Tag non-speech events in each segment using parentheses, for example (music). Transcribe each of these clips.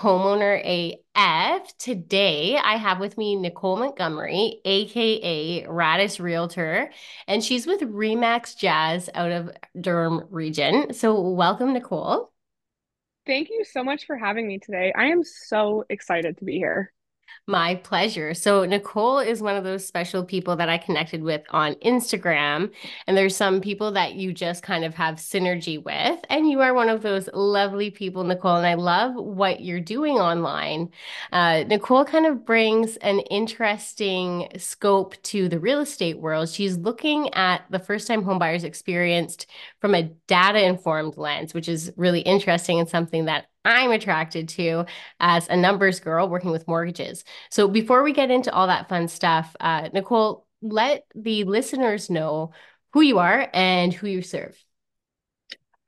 Homeowner AF. Today, I have with me Nicole Montgomery, aka Raddest Realtor, and she's with Remax Jazz out of Durham region. So, welcome, Nicole. Thank you so much for having me today. I am so excited to be here. My pleasure. So, Nicole is one of those special people that I connected with on Instagram. And there's some people that you just kind of have synergy with. And you are one of those lovely people, Nicole. And I love what you're doing online. Uh, Nicole kind of brings an interesting scope to the real estate world. She's looking at the first time homebuyers experienced from a data informed lens, which is really interesting and something that I'm attracted to as a numbers girl working with mortgages. So before we get into all that fun stuff, uh, Nicole, let the listeners know who you are and who you serve.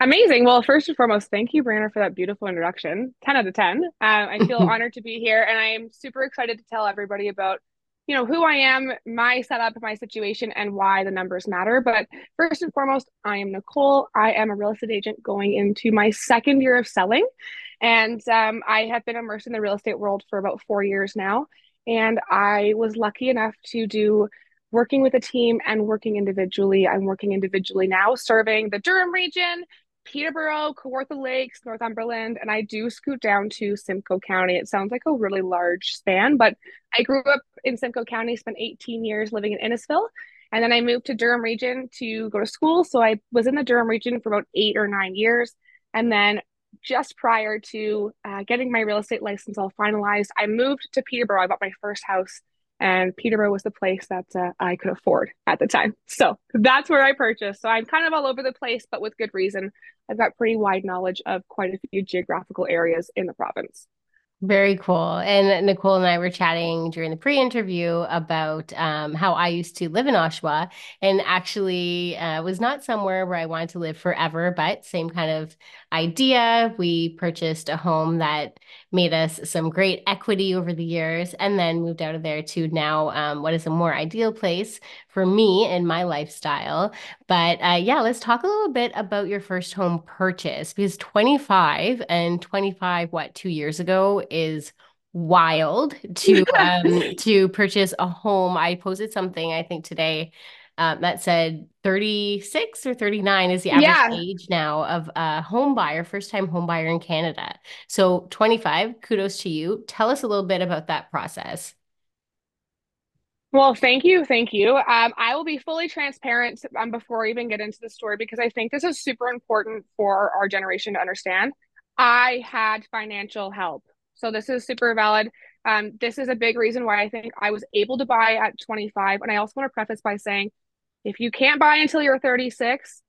Amazing. Well, first and foremost, thank you, Brianna, for that beautiful introduction. 10 out of 10. Uh, I feel (laughs) honored to be here, and I am super excited to tell everybody about you know who I am, my setup, my situation, and why the numbers matter. But first and foremost, I am Nicole. I am a real estate agent going into my second year of selling. And um, I have been immersed in the real estate world for about four years now. And I was lucky enough to do working with a team and working individually. I'm working individually now, serving the Durham region, Peterborough, Kawartha Lakes, Northumberland, and I do scoot down to Simcoe County. It sounds like a really large span, but I grew up in Simcoe County, spent 18 years living in Innisfil, and then I moved to Durham region to go to school. So I was in the Durham region for about eight or nine years. And then just prior to uh, getting my real estate license all finalized, I moved to Peterborough. I bought my first house, and Peterborough was the place that uh, I could afford at the time. So that's where I purchased. So I'm kind of all over the place, but with good reason. I've got pretty wide knowledge of quite a few geographical areas in the province. Very cool. And Nicole and I were chatting during the pre interview about um, how I used to live in Oshawa and actually uh, was not somewhere where I wanted to live forever, but same kind of idea. We purchased a home that made us some great equity over the years and then moved out of there to now um, what is a more ideal place for me and my lifestyle. But uh, yeah, let's talk a little bit about your first home purchase because 25 and 25, what, two years ago is wild to (laughs) um to purchase a home. I posted something I think today um, that said 36 or 39 is the average yeah. age now of a home buyer, first time home buyer in Canada. So 25, kudos to you. Tell us a little bit about that process. Well, thank you. Thank you. Um, I will be fully transparent um, before I even get into the story because I think this is super important for our generation to understand. I had financial help. So this is super valid. Um, this is a big reason why I think I was able to buy at 25. And I also want to preface by saying if you can't buy until you're 36,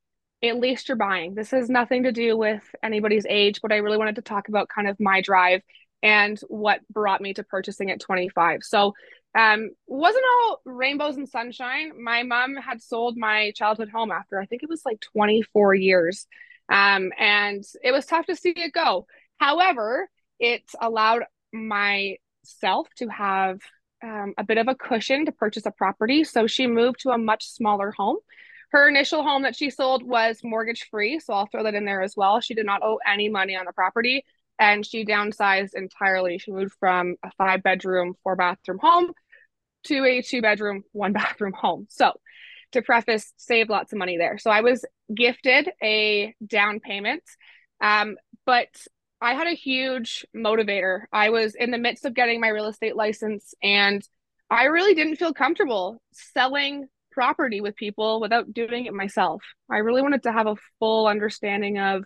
at least you're buying. This has nothing to do with anybody's age, but I really wanted to talk about kind of my drive and what brought me to purchasing at 25. So um wasn't all rainbows and sunshine my mom had sold my childhood home after i think it was like 24 years um and it was tough to see it go however it allowed myself to have um, a bit of a cushion to purchase a property so she moved to a much smaller home her initial home that she sold was mortgage free so i'll throw that in there as well she did not owe any money on the property and she downsized entirely she moved from a five bedroom four bathroom home to a two bedroom, one bathroom home. So, to preface, save lots of money there. So, I was gifted a down payment, um, but I had a huge motivator. I was in the midst of getting my real estate license, and I really didn't feel comfortable selling property with people without doing it myself. I really wanted to have a full understanding of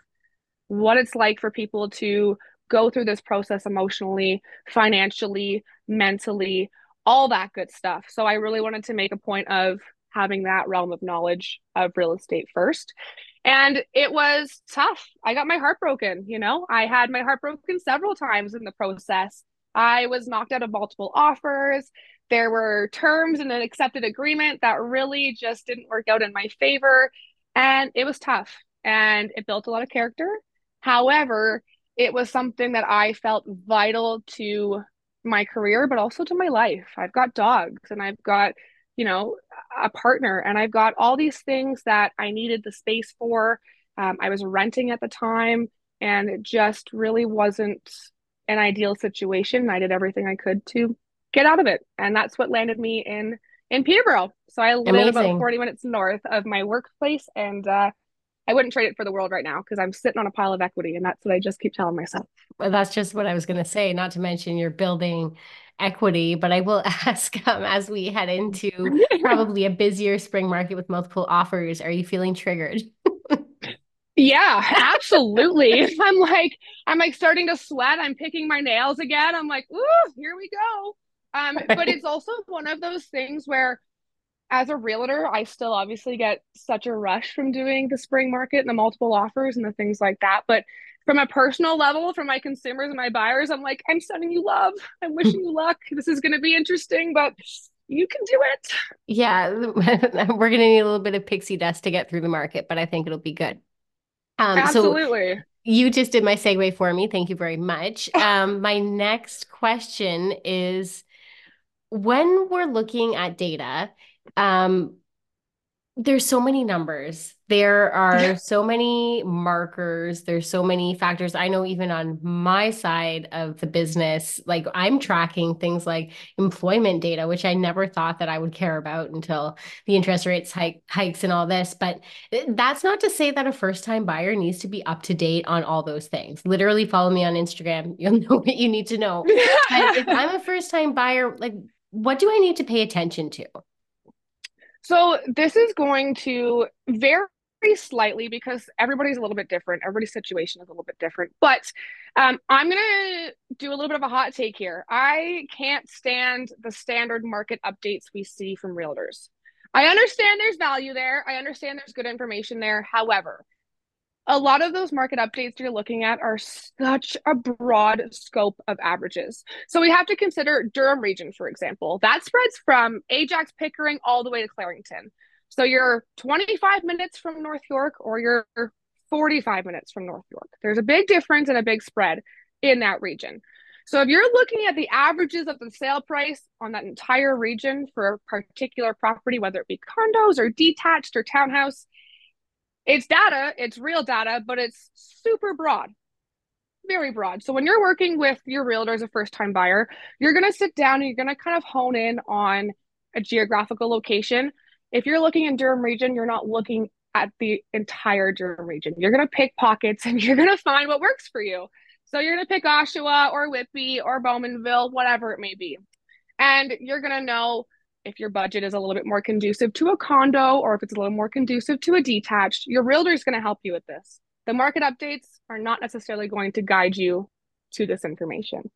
what it's like for people to go through this process emotionally, financially, mentally, all that good stuff. So I really wanted to make a point of having that realm of knowledge of real estate first. And it was tough. I got my heart broken, you know. I had my heart broken several times in the process. I was knocked out of multiple offers. There were terms in an accepted agreement that really just didn't work out in my favor. And it was tough and it built a lot of character. However, it was something that I felt vital to my career, but also to my life. I've got dogs and I've got, you know, a partner and I've got all these things that I needed the space for. Um, I was renting at the time and it just really wasn't an ideal situation. I did everything I could to get out of it. And that's what landed me in in Peterborough. So I live Amazing. about 40 minutes north of my workplace and uh, I wouldn't trade it for the world right now because I'm sitting on a pile of equity and that's what I just keep telling myself. Well, that's just what I was going to say, not to mention you're building equity, but I will (laughs) ask um, as we head into (laughs) probably a busier spring market with multiple offers, are you feeling triggered? Yeah, (laughs) absolutely. I'm like, I'm like starting to sweat. I'm picking my nails again. I'm like, ooh, here we go. Um, but it's also one of those things where as a realtor, I still obviously get such a rush from doing the spring market and the multiple offers and the things like that. But from a personal level, from my consumers and my buyers, I'm like, I'm sending you love. I'm wishing you luck. This is going to be interesting, but you can do it. Yeah, (laughs) we're going to need a little bit of pixie dust to get through the market, but I think it'll be good. Um, Absolutely. So you just did my segue for me. Thank you very much. (laughs) Um, my next question is when we're looking at data, um, there's so many numbers there are so many markers. There's so many factors. I know even on my side of the business like i'm tracking things like employment data which i never thought that i would care about until the interest rates hike, hikes and all this. But eh, that's not to say that a first time buyer needs to be up to date on all those things. Literally follow me on instagram. (laughs) You'll know what you need to know. (laughs) If i'm a first time buyer like what do i need to pay attention to? So this is going to vary slightly because everybody's a little bit different. Everybody's situation is a little bit different. But um, I'm going to do a little bit of a hot take here. I can't stand the standard market updates we see from realtors. I understand there's value there. I understand there's good information there. However, a lot of those market updates you're looking at are such a broad scope of averages. So we have to consider Durham region, for example. That spreads from Ajax Pickering all the way to Clarington. So you're 25 minutes from North York or you're 45 minutes from North York. There's a big difference and a big spread in that region. So if you're looking at the averages of the sale price on that entire region for a particular property, whether it be condos or detached or townhouse, it's data, it's real data, but it's super broad, very broad. So when you're working with your realtor as a first time buyer, you're going to sit down and you're going to kind of hone in on a geographical location. If you're looking in Durham region, you're not looking at the entire Durham region. You're going to pick pockets (laughs) and you're going to find what works for you. So you're going to pick Oshawa or Whitby or Bowmanville, whatever it may be. And you're going to know if your budget is a little bit more conducive to a condo or if it's a little more conducive to a detached, your realtor is going to help you with this. The market updates are not necessarily going to guide you to this information.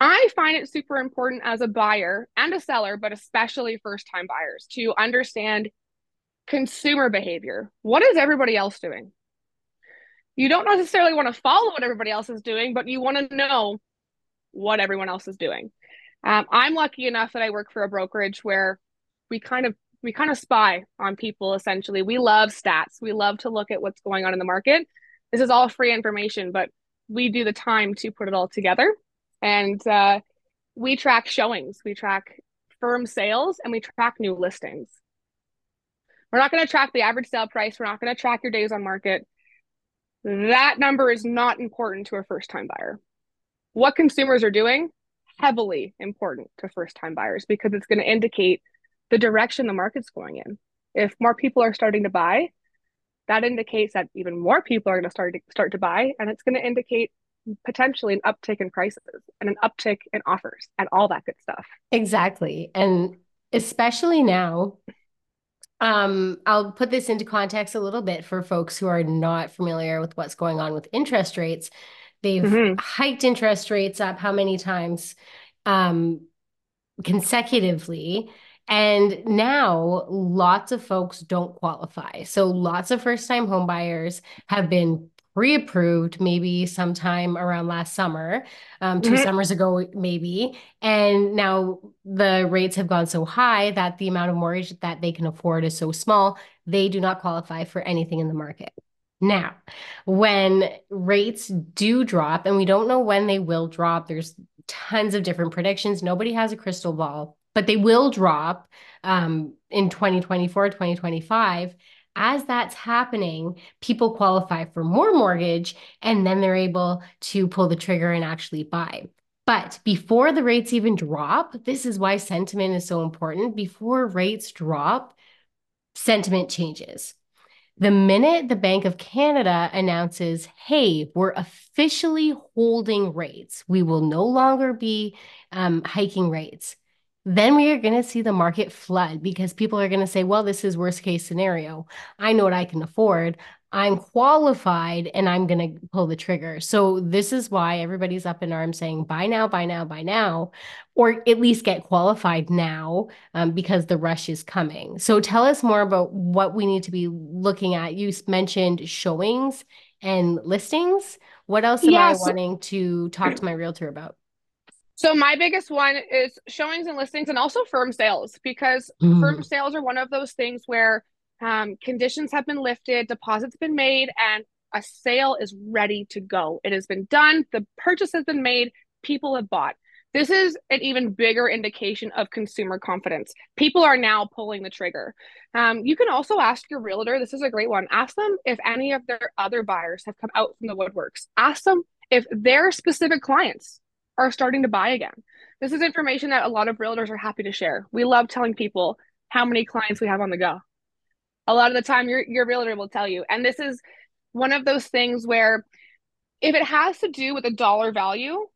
I find it super important as a buyer and a seller, but especially first time buyers, to understand consumer behavior. What is everybody else doing? You don't necessarily want to follow what everybody else is doing, but you want to know what everyone else is doing. Um, I'm lucky enough that I work for a brokerage where we kind of we kind of spy on people essentially. We love stats. We love to look at what's going on in the market. This is all free information, but we do the time to put it all together. And uh, we track showings, we track firm sales, and we track new listings. We're not going to track the average sale price. We're not going to track your days on market. That number is not important to a first time buyer. What consumers are doing heavily important to first time buyers because it's going to indicate the direction the market's going in. If more people are starting to buy, that indicates that even more people are going to start to start to buy and it's going to indicate potentially an uptick in prices and an uptick in offers and all that good stuff. Exactly. And especially now um, I'll put this into context a little bit for folks who are not familiar with what's going on with interest rates. They've mm-hmm. hiked interest rates up how many times um, consecutively? And now lots of folks don't qualify. So lots of first time homebuyers have been pre-approved maybe sometime around last summer um, 2 mm-hmm. summers ago maybe and now the rates have gone so high that the amount of mortgage that they can afford is so small they do not qualify for anything in the market now, when rates do drop, and we don't know when they will drop, there's tons of different predictions. Nobody has a crystal ball, but they will drop um, in 2024, 2025. As that's happening, people qualify for more mortgage and then they're able to pull the trigger and actually buy. But before the rates even drop, this is why sentiment is so important. Before rates drop, sentiment changes. The minute the Bank of Canada announces, hey, we're officially holding rates, we will no longer be um, hiking rates, then we are going to see the market flood because people are going to say, well, this is worst case scenario. I know what I can afford. I'm qualified and I'm going to pull the trigger. So this is why everybody's up in arms saying buy now, buy now, buy now, or at least get qualified now um, because the rush is coming. So tell us more about what we need to be looking at. You mentioned showings and listings. What else am yes. I wanting to talk to my realtor about? So my biggest one is showings and listings and also firm sales because mm. firm sales are one of those things where um, conditions have been lifted, deposits been made, and a sale is ready to go. It has been done, the purchase has been made, people have bought. This is an even bigger indication of consumer confidence. People are now pulling the trigger. Um, you can also ask your realtor, this is a great one. Ask them if any of their other buyers have come out from the woodworks. Ask them if their specific clients are starting to buy again. This is information that a lot of realtors are happy to share. We love telling people how many clients we have on the go a lot of the time your your realtor will tell you and this is one of those things where if it has to do with a dollar value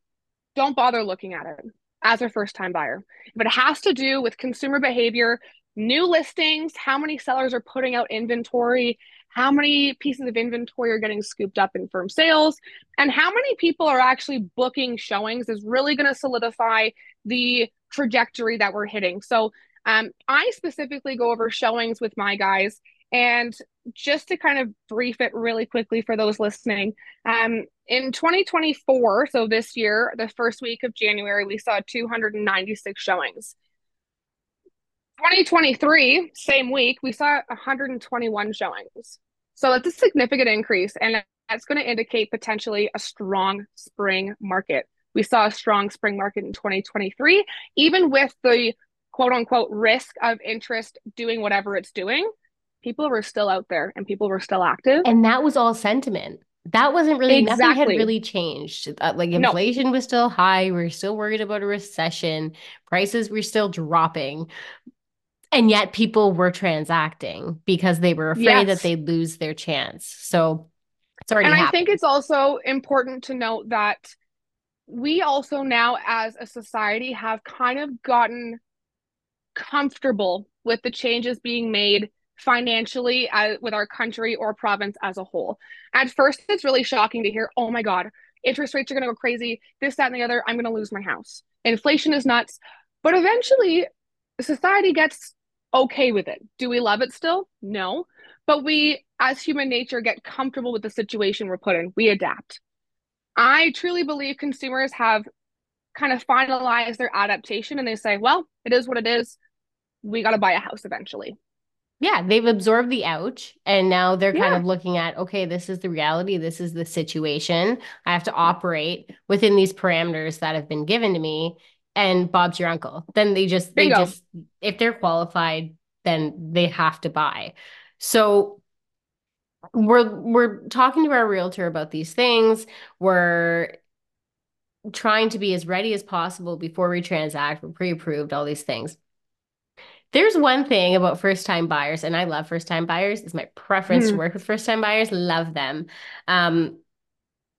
don't bother looking at it as a first time buyer if it has to do with consumer behavior new listings how many sellers are putting out inventory how many pieces of inventory are getting scooped up in firm sales and how many people are actually booking showings is really going to solidify the trajectory that we're hitting so um, I specifically go over showings with my guys. And just to kind of brief it really quickly for those listening, um, in 2024, so this year, the first week of January, we saw 296 showings. 2023, same week, we saw 121 showings. So that's a significant increase, and that's going to indicate potentially a strong spring market. We saw a strong spring market in 2023, even with the quote unquote risk of interest doing whatever it's doing, people were still out there and people were still active. And that was all sentiment. That wasn't really exactly. nothing had really changed. Uh, like inflation no. was still high. We are still worried about a recession. Prices were still dropping. And yet people were transacting because they were afraid yes. that they'd lose their chance. So it's already And happened. I think it's also important to note that we also now as a society have kind of gotten comfortable with the changes being made financially uh, with our country or province as a whole. At first, it's really shocking to hear, oh my God, interest rates are going to go crazy, this, that, and the other, I'm going to lose my house. Inflation is nuts. But eventually, society gets okay with it. Do we love it still? No. But we, as human nature, get comfortable with the situation we're put in. We adapt. I truly believe consumers have kind of finalized their adaptation and they say, well, it is what it is we got to buy a house eventually. Yeah, they've absorbed the ouch and now they're kind of looking at okay, this is the reality, this is the situation. I have to operate within these parameters that have been given to me and Bob's your uncle. Then they just Bingo. they just if they're qualified, then they have to buy. So we're we're talking to our realtor about these things. We're trying to be as ready as possible before we transact. We're pre-approved, all these things. There's one thing about first time buyers, and I love first time buyers. It's my preference mm. to hmm. work with first time buyers, love them. Um,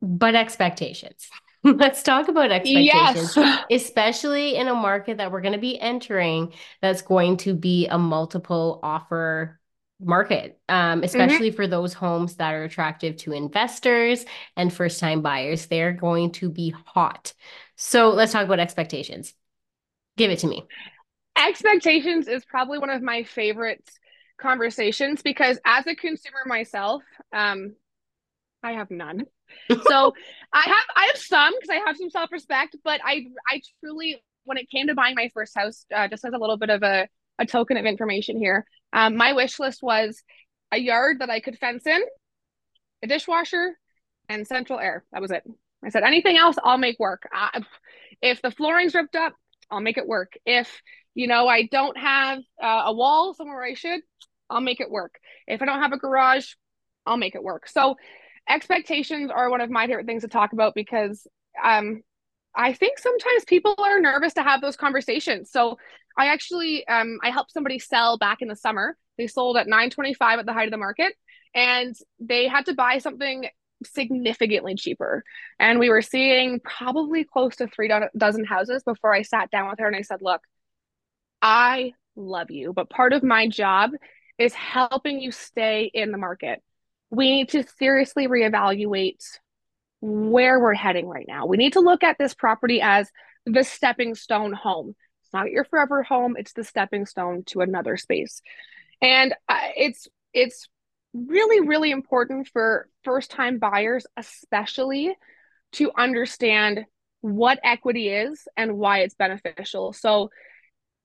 but expectations. (laughs) Let's talk about expectations, yes. (laughs) especially in a market that we're going to be entering that's going to be a multiple offer market, um, mm-hmm. especially mm-hmm. for those homes that are attractive to investors and first time buyers. They're going to be hot. So let's talk about expectations. Give it to me expectations is probably one of my favorite conversations because as a consumer myself, um, I have none. (laughs) so I have I have some because I have some self respect, but I I truly when it came to buying my first house, uh, just as a little bit of a a token of information here, um, my wish list was a yard that I could fence in, a dishwasher, and central air. That was it. I said anything else I'll make work. Uh, if the flooring's ripped up, I'll make it work. If you know, I don't have uh, a wall somewhere I should, I'll make it work. If I don't have a garage, I'll make it work. So expectations are one of my favorite things to talk about because um, I think sometimes people are nervous to have those conversations. So I actually um, I helped somebody sell back in the summer. They sold at 925 at the height of the market and they had to buy something significantly cheaper. And we were seeing probably close to three do- dozen houses before I sat down with her and I said, "Look, I love you, but part of my job is helping you stay in the market. We need to seriously reevaluate where we're heading right now. We need to look at this property as the stepping stone home. It's not your forever home, it's the stepping stone to another space. And uh, it's it's really really important for first time buyers especially to understand what equity is and why it's beneficial. So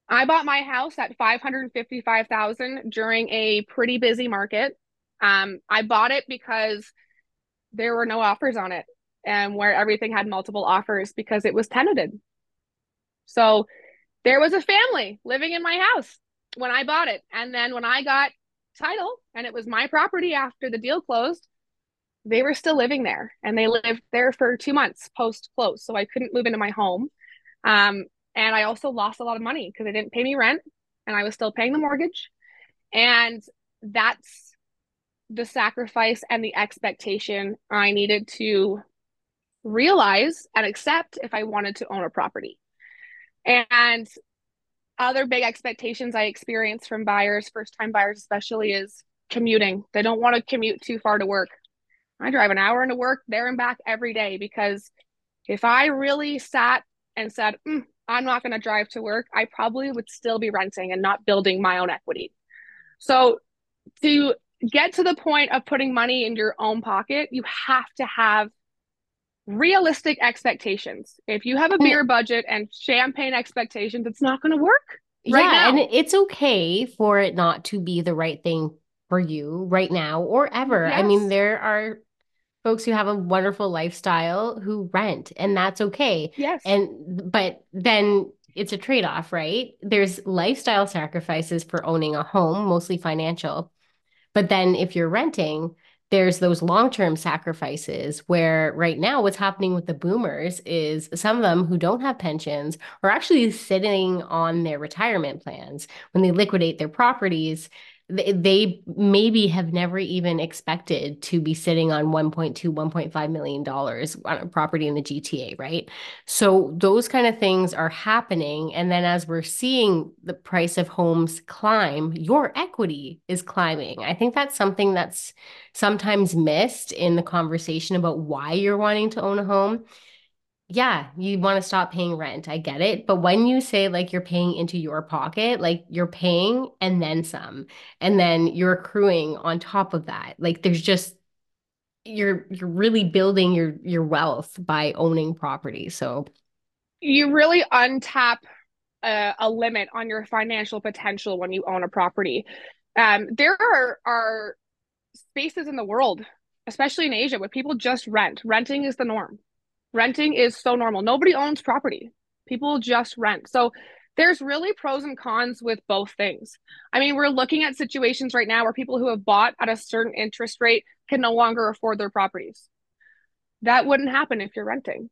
I bought my house at 555,000 during a pretty busy market. Um, I bought it because there were no offers on it and where everything had multiple offers because it was tenanted. So there was a family living in my house when I bought it. And then when I got title and it was my property after the deal closed, they were still living there and they lived there for two months post close. So I couldn't move into my home. Um, and I also lost a lot of money because they didn't pay me rent and I was still paying the mortgage. And that's the sacrifice and the expectation I needed to realize and accept if I wanted to own a property. And other big expectations I experience from buyers, first time buyers especially, is commuting. They don't want to commute too far to work. I drive an hour into work there and back every day because if I really sat and said, mm, I'm not going to drive to work, I probably would still be renting and not building my own equity. So to get to the point of putting money in your own pocket, you have to have realistic expectations. If you have a beer budget and champagne expectations, it's not going to work. Right yeah, now. and it's okay for it not to be the right thing for you right now or ever. Yes. I mean, there are folks who have a wonderful lifestyle who rent, and that's okay. Yes. And but then it's a trade-off, right? There's lifestyle sacrifices for owning a home, mostly financial. But then if you're renting, there's those long-term sacrifices where right now what's happening with the boomers is some of them who don't have pensions are actually sitting on their retirement plans when they liquidate their properties they maybe have never even expected to be sitting on 1.2 1.5 million dollars on a property in the GTA right? So those kind of things are happening. And then as we're seeing the price of homes climb your equity is climbing. I think that's something that's sometimes missed in the conversation about why you're wanting to own a home yeah, you want to stop paying rent. I get it. But when you say like you're paying into your pocket, like you're paying and then some, and then you're accruing on top of that. Like there's just you're you're really building your your wealth by owning property. So you really untap a, a limit on your financial potential when you own a property. Um, there are are spaces in the world, especially in Asia, where people just rent. Renting is the norm renting is so normal. Nobody owns property. People just rent. So there's really pros and cons with both things. I mean, we're looking at situations right now where people who have bought at a certain interest rate can no longer afford their properties. That wouldn't happen if you're renting.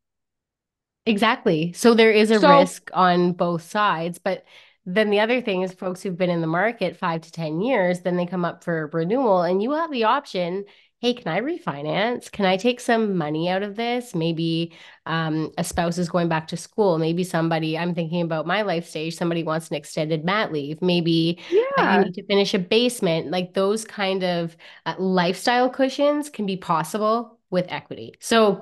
Exactly. So there is a so, risk on both sides, but then the other thing is folks who've been in the market 5 to 10 years, then they come up for renewal and you have the option hey, can I refinance? Can I take some money out of this? Maybe um, a spouse is going back to school. Maybe somebody, I'm thinking about my life stage, somebody wants an extended mat leave. Maybe yeah. I need to finish a basement. Like those kind of uh, lifestyle cushions can be possible with equity. So,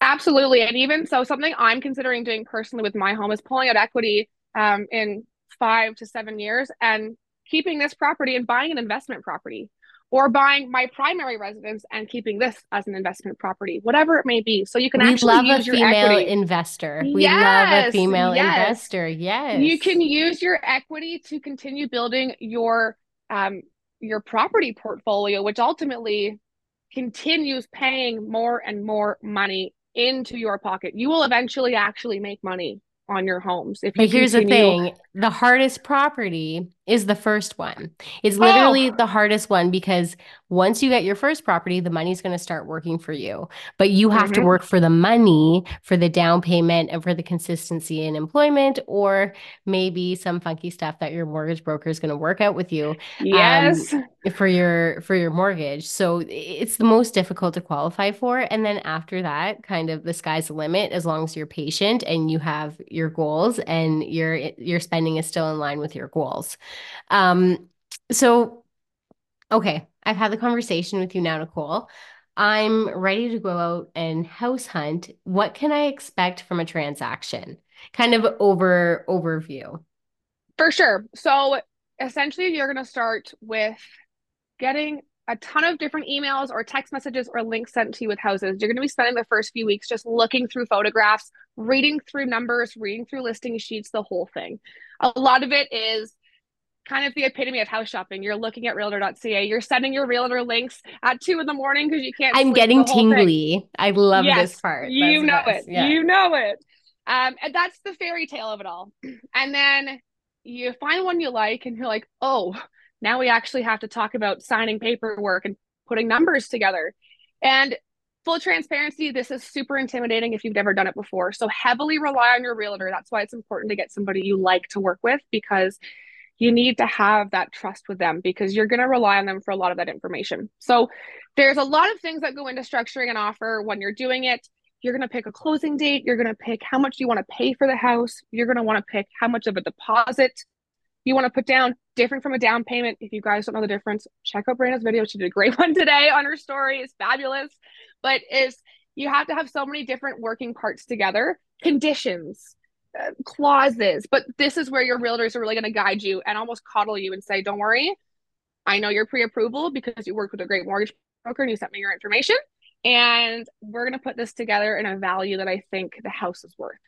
absolutely. And even so, something I'm considering doing personally with my home is pulling out equity um, in five to seven years and keeping this property and buying an investment property or buying my primary residence and keeping this as an investment property, whatever it may be. So you can we actually love use a female investor. We yes, love a female yes. investor. Yes. You can use your equity to continue building your um your property portfolio, which ultimately continues paying more and more money into your pocket. You will eventually actually make money on your homes if But here's continue... the thing, the hardest property is the first one. It's literally oh. the hardest one because once you get your first property, the money's going to start working for you. But you have mm-hmm. to work for the money, for the down payment, and for the consistency in employment, or maybe some funky stuff that your mortgage broker is going to work out with you. Um, yes. Um, for your for your mortgage. So it's the most difficult to qualify for. And then after that, kind of the sky's the limit as long as you're patient and you have your goals and your your spending is still in line with your goals. Um, so okay, I've had the conversation with you now, Nicole. I'm ready to go out and house hunt. What can I expect from a transaction? Kind of over overview. For sure. So essentially you're going to start with getting a ton of different emails or text messages or links sent to you with houses. You're going to be spending the first few weeks just looking through photographs, reading through numbers, reading through listing sheets, the whole thing. A lot of it is kind of the epitome of house shopping. You're looking at realtor.ca. You're sending your realtor links at two in the morning because you can't. I'm getting tingly. Thing. I love yes, this part. You know it. Yeah. You know it. Um, and that's the fairy tale of it all. And then you find one you like, and you're like, oh, now we actually have to talk about signing paperwork and putting numbers together. And full transparency, this is super intimidating if you've never done it before. So heavily rely on your realtor. That's why it's important to get somebody you like to work with because you need to have that trust with them because you're going to rely on them for a lot of that information. So there's a lot of things that go into structuring an offer when you're doing it. You're going to pick a closing date. You're going to pick how much you want to pay for the house. You're going to want to pick how much of a deposit you want to put down different from a down payment. If you guys don't know the difference, check out Brianna's video. She did a great (laughs) one today on her story. It's fabulous. But is you have to have so many different working parts together, conditions, clauses. But this is where your realtors are really going to guide you and almost coddle you and say, "Don't worry, I know you're pre-approval because you worked with a great mortgage broker and you sent me your information, and we're going to put this together in a value that I think the house is worth."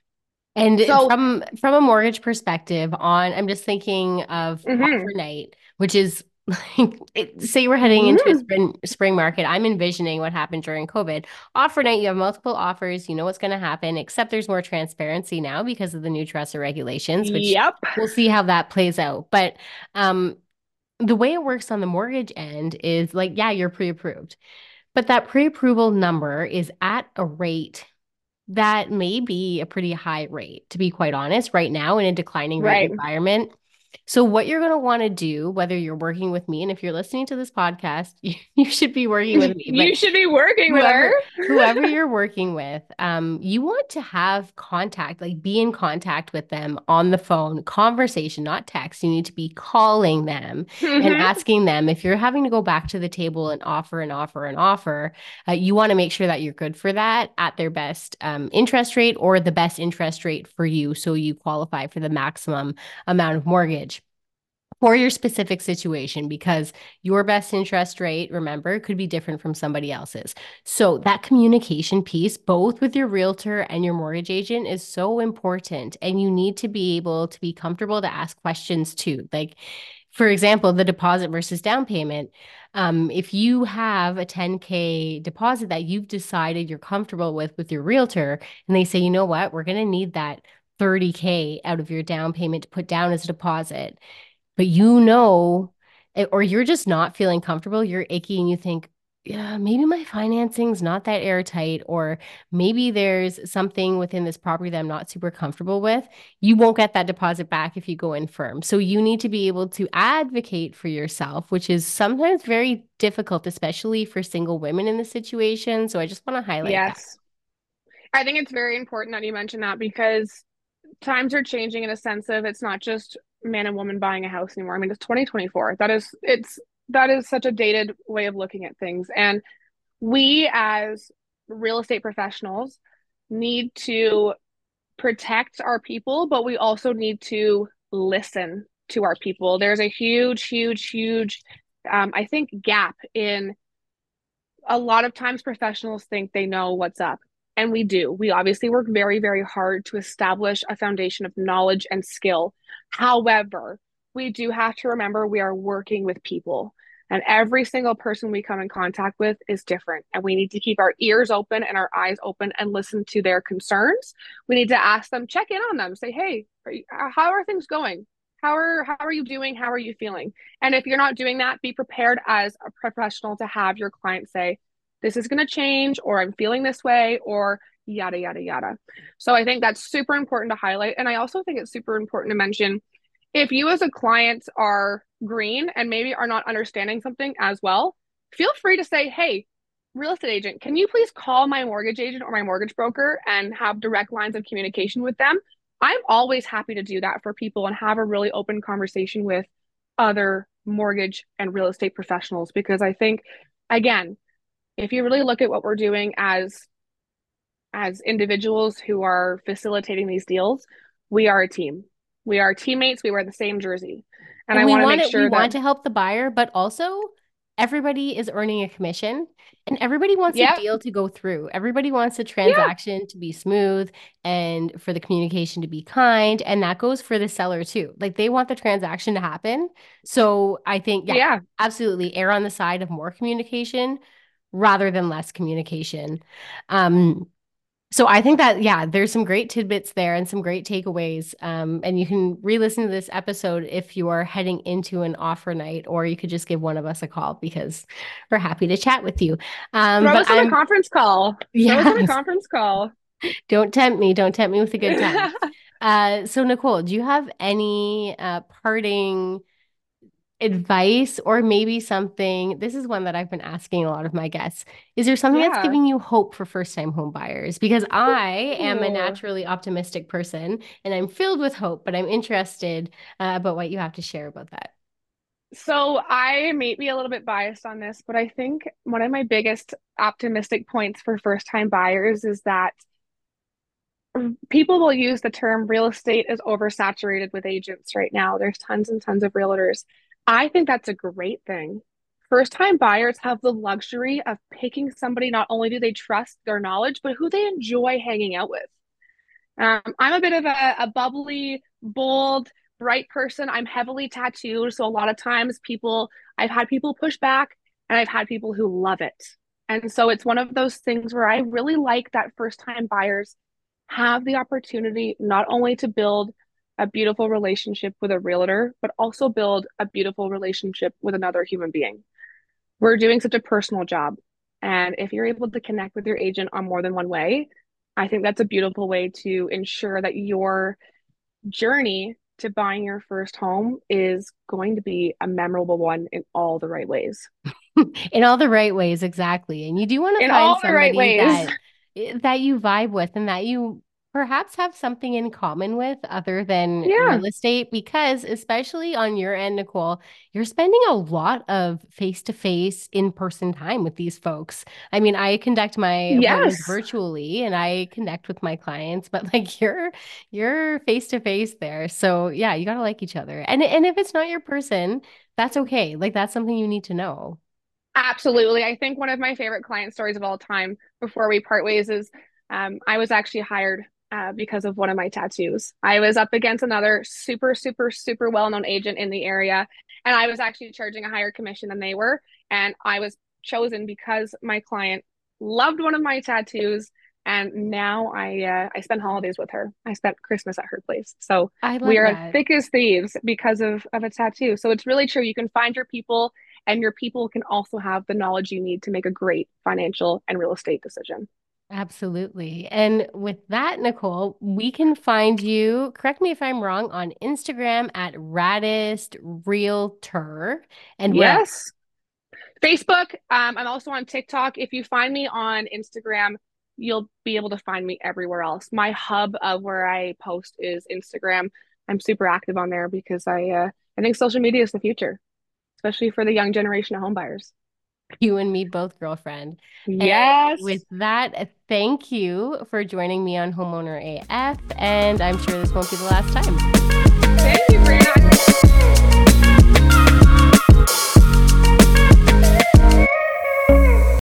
And so, from from a mortgage perspective, on I'm just thinking of mm-hmm. offer night, which is like it, say we're heading into a mm-hmm. spring spring market. I'm envisioning what happened during COVID. Offer night, you have multiple offers. You know what's going to happen, except there's more transparency now because of the new trust regulations. Which yep, we'll see how that plays out. But um, the way it works on the mortgage end is like, yeah, you're pre-approved, but that pre-approval number is at a rate that may be a pretty high rate, to be quite honest, right now in a declining rate right. environment. So, what you're going to want to do, whether you're working with me, and if you're listening to this podcast, you, (laughs) you should be working with me. you should be working whoever, with her. (laughs) whoever you're working with, um, you want to have contact, like be in contact with them on the phone, conversation, not text. You need to be calling them and mm-hmm. asking them if you're having to go back to the table and offer and offer and offer. Uh, you want to make sure that you're good for that at their best um, interest rate or the best interest rate for you, so you qualify for the maximum amount of mortgage for your specific situation because your best interest rate, remember, could be different from somebody else's. So, that communication piece, both with your realtor and your mortgage agent, is so important. And you need to be able to be comfortable to ask questions too. Like, for example, the deposit versus down payment. Um, if you have a 10K deposit that you've decided you're comfortable with with your realtor, and they say, you know what, we're going to need that 30K out of your down payment to put down as a deposit but you know, eh, or you're just not feeling comfortable, you're icky and you think, yeah, maybe my financing's not that airtight, or maybe there's something within this property that I'm not super comfortable with, you won't get that deposit back if you go in firm. So you need to be able to advocate for yourself, which is sometimes very difficult, especially for single women in the situation. So I just want to highlight yes. That. I think it's very important that you mention that because times are changing in a sense of it's not just man and woman buying a house anymore. I mean, it's 2024. That is it's that is such a dated way of looking at things. And we as real estate professionals need to protect our people, but we also need to listen to our people. There's a huge, huge, huge, um, I think, gap in a lot of times professionals think they know what's up. And we do. We obviously work very, very hard to establish a foundation of knowledge and skill. However, we do have to remember we are working with people and every single person we come in contact with is different and we need to keep our ears open and our eyes open and listen to their concerns we need to ask them check in on them say hey are you, uh, how are things going How are how are you doing? How are you feeling? And if you're not doing that, be prepared as a professional to have your client say, this is going to change or I'm feeling this way or yada yada yada. So I think that's super important to highlight and I also think it's super important to mention if you as a client are green and maybe are not understanding something as well, feel free to say, "Hey, real estate agent, can you please call my mortgage agent or my mortgage broker and have direct lines of communication with them? I'm always happy to do that for people and have a really open conversation with other mortgage and real estate professionals because I think again, if you really look at what we're doing as as individuals who are facilitating these deals, we are a team. We are teammates, we wear the same jersey. And, and I want to make sure we that... want to help the buyer, but also everybody is earning a commission and everybody wants yep. a deal to go through. Everybody wants a transaction yeah. to be smooth and for the communication to be kind. And that goes for the seller too. Like they want the transaction to happen. So I think, yeah, yeah. absolutely err on the side of more communication rather than less communication. Um, so I think that yeah, there's some great tidbits there and some great takeaways. Um, and you can re-listen to this episode if you are heading into an offer night, or you could just give one of us a call because we're happy to chat with you. Um, Throw us on I'm, a conference call. Yeah, Throw us on a conference call. (laughs) Don't tempt me. Don't tempt me with a good time. (laughs) uh, so Nicole, do you have any uh, parting? Advice or maybe something this is one that I've been asking a lot of my guests. Is there something yeah. that's giving you hope for first time home buyers? Because I am a naturally optimistic person and I'm filled with hope, but I'm interested uh, about what you have to share about that. So I may be a little bit biased on this, but I think one of my biggest optimistic points for first time buyers is that people will use the term real estate is oversaturated with agents right now. There's tons and tons of realtors. I think that's a great thing. First time buyers have the luxury of picking somebody not only do they trust their knowledge, but who they enjoy hanging out with. Um, I'm a bit of a, a bubbly, bold, bright person. I'm heavily tattooed. So a lot of times people, I've had people push back and I've had people who love it. And so it's one of those things where I really like that first time buyers have the opportunity not only to build a beautiful relationship with a realtor, but also build a beautiful relationship with another human being. We're doing such a personal job. And if you're able to connect with your agent on more than one way, I think that's a beautiful way to ensure that your journey to buying your first home is going to be a memorable one in all the right ways. (laughs) in all the right ways, exactly. And you do want to in find somebody right that, eh, that you vibe with and that you perhaps have something in common with other than yeah. real estate because especially on your end nicole you're spending a lot of face-to-face in-person time with these folks. I mean i conduct my yes. virtually and i connect with my clients but like you're you're face-to-face there. So yeah you got to like each other. And and if it's not your person that's okay. Like that's something you need to know. Absolutely. I think one of my favorite client stories of all time before we part ways is um, I was actually hired uh, because of one of my tattoos. I was up against another super, super, super well known agent in the area, and I was actually charging a higher commission than they were. And I was chosen because my client loved one of my tattoos. And now I uh, I spend holidays with her. I spent Christmas at her place, so we are that. thick as thieves because of of a tattoo. So it's really true. You can find your people, and your people can also have the knowledge you need to make a great financial and real estate decision. Absolutely. And with that, Nicole, we can find you, correct me if I'm wrong, on Instagram at Raddest Realtor. And yes, Facebook. Um, I'm also on TikTok. If you find me on Instagram, you'll be able to find me everywhere else. My hub of where I post is Instagram. I'm super active on there because I uh, I think social media is the future, especially for the young generation of homebuyers. You and me both, girlfriend. Yes. And with that, thank you for joining me on Homeowner AF. And I'm sure this won't be the last time. Thank you, Brianna.